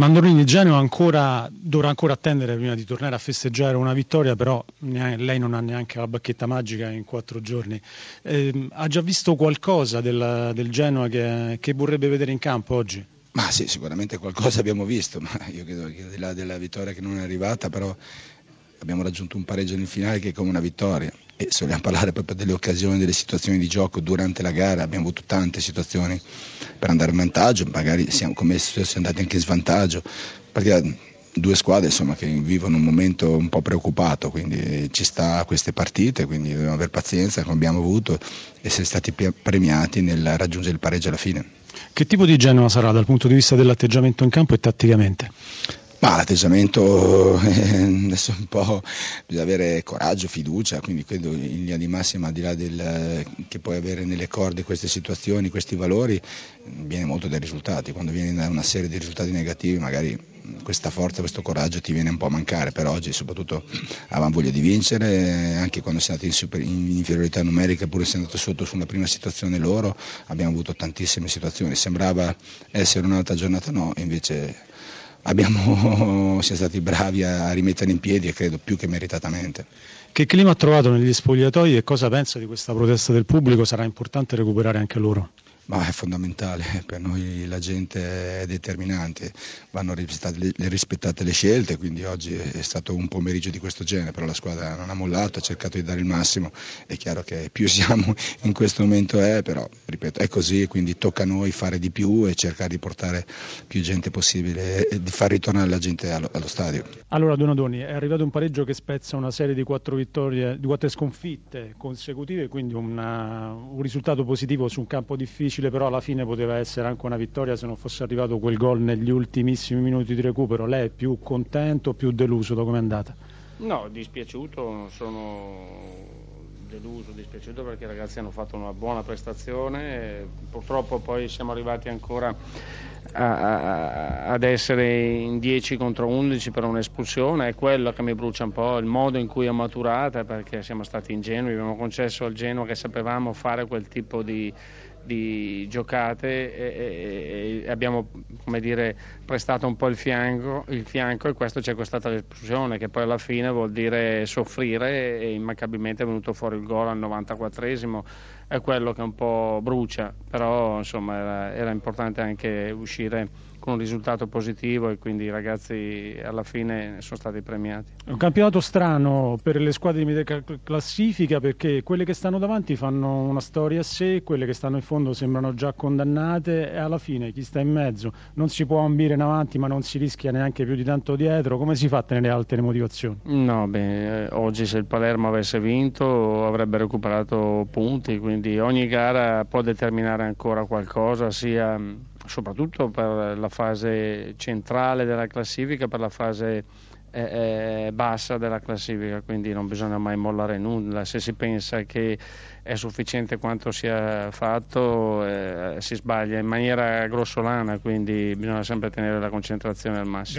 Mandolini Genova ancora, dovrà ancora attendere prima di tornare a festeggiare una vittoria, però lei non ha neanche la bacchetta magica in quattro giorni. Eh, ha già visto qualcosa del, del Genoa che, che, vorrebbe vedere in campo oggi? Ma sì, sicuramente qualcosa abbiamo visto, ma io credo che al di là della vittoria che non è arrivata, però abbiamo raggiunto un pareggio nel finale che è come una vittoria e se vogliamo parlare proprio delle occasioni, delle situazioni di gioco durante la gara, abbiamo avuto tante situazioni per andare in vantaggio, magari siamo, come siamo andati anche in svantaggio, perché due squadre insomma, che vivono un momento un po' preoccupato, quindi ci sta a queste partite, quindi dobbiamo avere pazienza come abbiamo avuto e essere stati premiati nel raggiungere il pareggio alla fine. Che tipo di Genova sarà dal punto di vista dell'atteggiamento in campo e tatticamente? Ma l'atteggiamento eh, adesso un po' bisogna avere coraggio, fiducia, quindi credo in linea di massima al di là del, che puoi avere nelle corde queste situazioni, questi valori, viene molto dai risultati. Quando vieni da una serie di risultati negativi magari questa forza, questo coraggio ti viene un po' a mancare, però oggi soprattutto avevamo voglia di vincere, anche quando siamo andati in, super, in inferiorità numerica, pur essendo andato sotto sulla prima situazione loro, abbiamo avuto tantissime situazioni. Sembrava essere un'altra giornata, no, invece abbiamo, siamo stati bravi a rimettere in piedi e credo più che meritatamente. Che clima ha trovato negli spogliatoi e cosa pensa di questa protesta del pubblico? Sarà importante recuperare anche loro? Ma è fondamentale, per noi la gente è determinante, vanno rispettate le, rispettate le scelte, quindi oggi è stato un pomeriggio di questo genere, però la squadra non ha mollato, ha cercato di dare il massimo, è chiaro che più siamo in questo momento è, però ripeto, è così, quindi tocca a noi fare di più e cercare di portare più gente possibile e di far ritornare la gente allo, allo stadio. Allora Donadoni, è arrivato un pareggio che spezza una serie di quattro vittorie, di quattro sconfitte consecutive, quindi una, un risultato positivo su un campo difficile difficile, però alla fine poteva essere anche una vittoria se non fosse arrivato quel gol negli ultimissimi minuti di recupero. Lei è più contento o più deluso da come è andata? No, dispiaciuto, sono deluso, dispiaciuto perché i ragazzi hanno fatto una buona prestazione, purtroppo poi siamo arrivati ancora a, a, ad essere in 10 contro 11 per un'espulsione, è quello che mi brucia un po', il modo in cui è maturata perché siamo stati ingenui, abbiamo concesso al Genoa che sapevamo fare quel tipo di, di giocate e, e abbiamo dire, prestato un po' il fianco, il fianco, e questo ci è costata l'espulsione che poi alla fine vuol dire soffrire e immancabilmente è venuto fuori il gol al 94esimo è quello che un po' brucia però insomma era, era importante anche uscire con un risultato positivo e quindi i ragazzi alla fine sono stati premiati. È un campionato strano per le squadre di media classifica perché quelle che stanno davanti fanno una storia a sé, quelle che stanno in fondo sembrano già condannate e alla fine chi sta in mezzo non si può ambire in avanti ma non si rischia neanche più di tanto dietro. Come si fa a tenere alte le motivazioni? No, beh, oggi se il Palermo avesse vinto avrebbe recuperato punti, quindi ogni gara può determinare ancora qualcosa sia soprattutto per la fase centrale della classifica, per la fase eh, eh, bassa della classifica, quindi non bisogna mai mollare nulla. Se si pensa che è sufficiente quanto sia fatto, eh, si sbaglia in maniera grossolana, quindi bisogna sempre tenere la concentrazione al massimo.